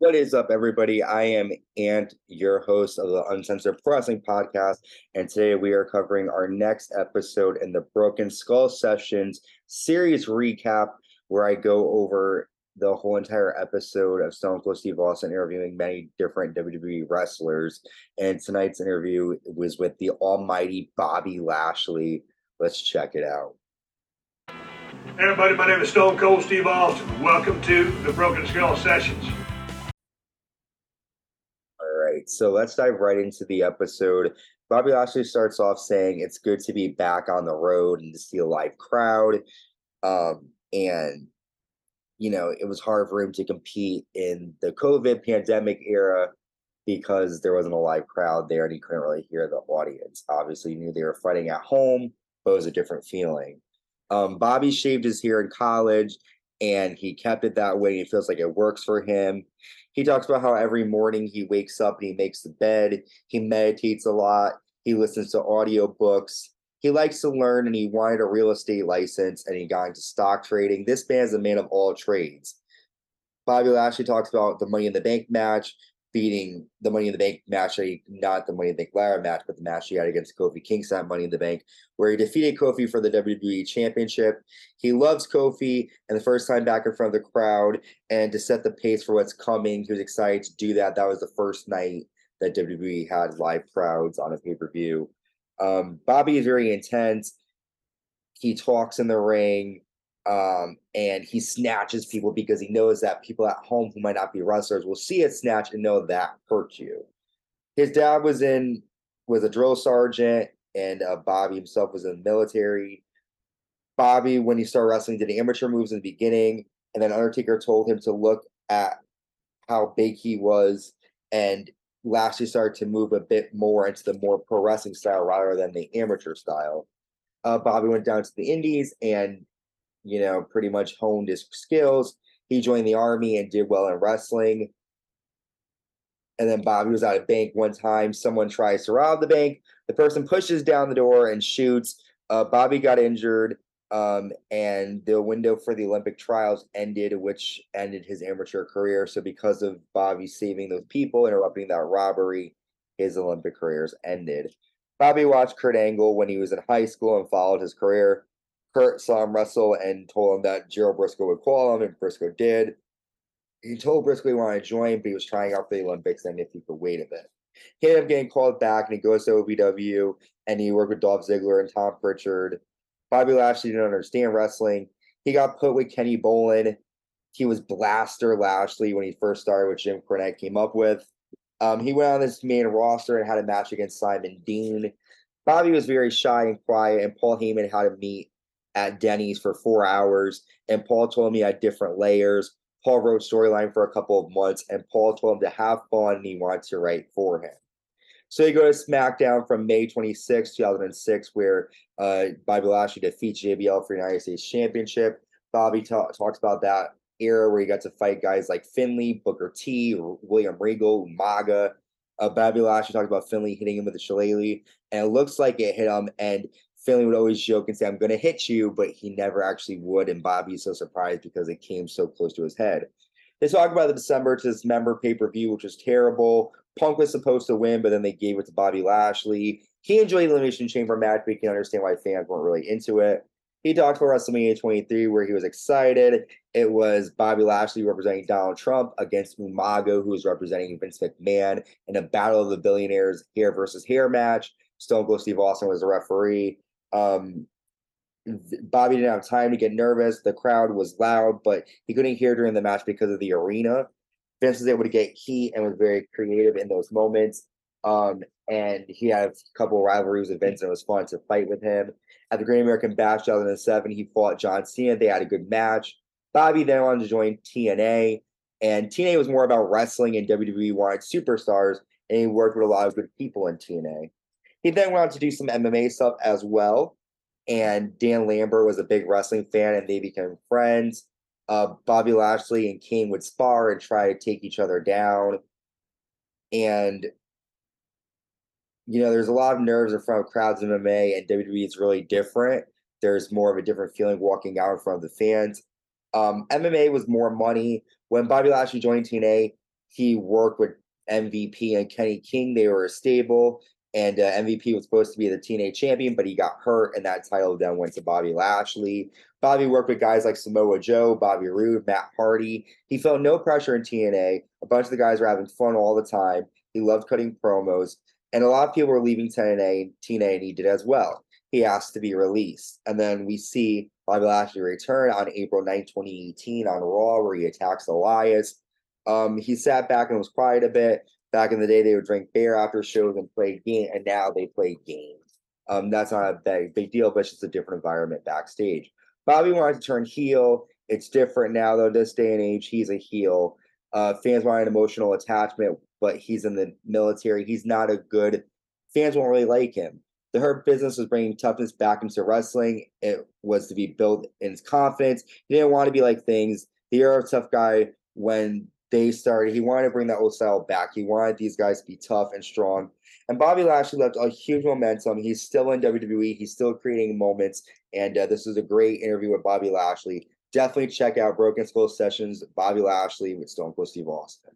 What is up, everybody? I am Ant, your host of the Uncensored Wrestling Podcast, and today we are covering our next episode in the Broken Skull Sessions series recap, where I go over the whole entire episode of Stone Cold Steve Austin interviewing many different WWE wrestlers. And tonight's interview was with the almighty Bobby Lashley. Let's check it out. Hey everybody, my name is Stone Cold Steve Austin. Welcome to the Broken Skull Sessions. Right, so let's dive right into the episode. Bobby Lashley starts off saying it's good to be back on the road and to see a live crowd. Um, and you know, it was hard for him to compete in the COVID pandemic era because there wasn't a live crowd there and he couldn't really hear the audience. Obviously, he knew they were fighting at home, but it was a different feeling. Um, Bobby shaved his hair in college and he kept it that way. He feels like it works for him. He talks about how every morning he wakes up and he makes the bed, he meditates a lot, he listens to audiobooks, he likes to learn and he wanted a real estate license and he got into stock trading. This man is a man of all trades. Bobby Lashley talks about the Money in the Bank match, beating the Money in the Bank match, not the Money in the Bank ladder match, but the match he had against Kofi Kingston Money in the Bank, where he defeated Kofi for the WWE Championship. He loves Kofi, and the first time back in front of the crowd, and to set the pace for what's coming, he was excited to do that. That was the first night that WWE had live crowds on a pay per view. Um, Bobby is very intense. He talks in the ring um, and he snatches people because he knows that people at home who might not be wrestlers will see a snatch and know that hurts you. His dad was in was a drill sergeant, and uh, Bobby himself was in the military. Bobby, when he started wrestling, did amateur moves in the beginning, and then Undertaker told him to look at how big he was and Lashley started to move a bit more into the more pro wrestling style rather than the amateur style. Uh, Bobby went down to the Indies and, you know, pretty much honed his skills. He joined the army and did well in wrestling. And then Bobby was out of bank one time. Someone tries to rob the bank. The person pushes down the door and shoots. Uh, Bobby got injured. Um, and the window for the Olympic trials ended, which ended his amateur career. So, because of Bobby saving those people, interrupting that robbery, his Olympic careers ended. Bobby watched Kurt Angle when he was in high school and followed his career. Kurt saw him wrestle and told him that Gerald Brisco would call him, and Brisco did. He told Brisco he wanted to join, but he was trying out for the Olympics and if he could wait a bit. He ended up getting called back, and he goes to OVW, and he worked with Dolph Ziggler and Tom Prichard Bobby Lashley didn't understand wrestling. He got put with Kenny Bolin. He was Blaster Lashley when he first started, which Jim Cornette came up with. Um, he went on this main roster and had a match against Simon Dean. Bobby was very shy and quiet, and Paul Heyman had to meet at Denny's for four hours. And Paul told me had different layers. Paul wrote storyline for a couple of months, and Paul told him to have fun and he wanted to write for him. So you go to SmackDown from May 26, 2006, where uh, Bobby Lashley defeats JBL for United States Championship. Bobby ta- talks about that era where he got to fight guys like Finlay, Booker T, William Regal, Umaga. Uh, Bobby Lashley talked about Finlay hitting him with a shillelagh, and it looks like it hit him. And Finlay would always joke and say, I'm going to hit you, but he never actually would. And Bobby's so surprised because it came so close to his head. They talk about the December to Dismember pay per view, which was terrible. Punk was supposed to win, but then they gave it to Bobby Lashley. He enjoyed the Elimination Chamber match, but you can understand why fans weren't really into it. He talked about WrestleMania 23, where he was excited. It was Bobby Lashley representing Donald Trump against Umaga, who was representing Vince McMahon in a Battle of the Billionaires hair versus hair match. Stone Cold Steve Austin was the referee. Um, Bobby didn't have time to get nervous. The crowd was loud, but he couldn't hear during the match because of the arena. Vince was able to get heat and was very creative in those moments. Um, and he had a couple rivalries with Vince, and it was fun to fight with him. At the Great American Bash 2007, he fought John Cena. They had a good match. Bobby then wanted to join TNA, and TNA was more about wrestling, and WWE wanted superstars, and he worked with a lot of good people in TNA. He then went on to do some MMA stuff as well, and Dan Lambert was a big wrestling fan, and they became friends uh, Bobby Lashley and Kane would spar and try to take each other down. And, you know, there's a lot of nerves in front of crowds in MMA, and WWE is really different. There's more of a different feeling walking out in front of the fans. Um, MMA was more money. When Bobby Lashley joined TNA, he worked with MVP and Kenny King. They were a stable, and uh, MVP was supposed to be the TNA champion, but he got hurt, and that title then went to Bobby Lashley. Bobby worked with guys like Samoa Joe, Bobby Roode, Matt Hardy. He felt no pressure in TNA. A bunch of the guys were having fun all the time. He loved cutting promos, and a lot of people were leaving TNA, TNA, and he did as well. He asked to be released, and then we see Bobby Lashley return on April 9, 2018 on Raw, where he attacks Elias. Um, he sat back and was quiet a bit. Back in the day, they would drink beer after shows and play game, and now they play games. Um, that's not a big, big deal, but it's just a different environment backstage. Bobby wanted to turn heel. It's different now, though. This day and age, he's a heel. Uh, fans want an emotional attachment, but he's in the military. He's not a good. Fans won't really like him. The Hurt business was bringing toughness back into wrestling. It was to be built in his confidence. He didn't want to be like things. The era of tough guy when they started. He wanted to bring that old style back. He wanted these guys to be tough and strong. And Bobby Lashley left a huge momentum. He's still in WWE. He's still creating moments. And uh, this is a great interview with Bobby Lashley. Definitely check out Broken Skull Sessions, Bobby Lashley with Stone Cold Steve Austin.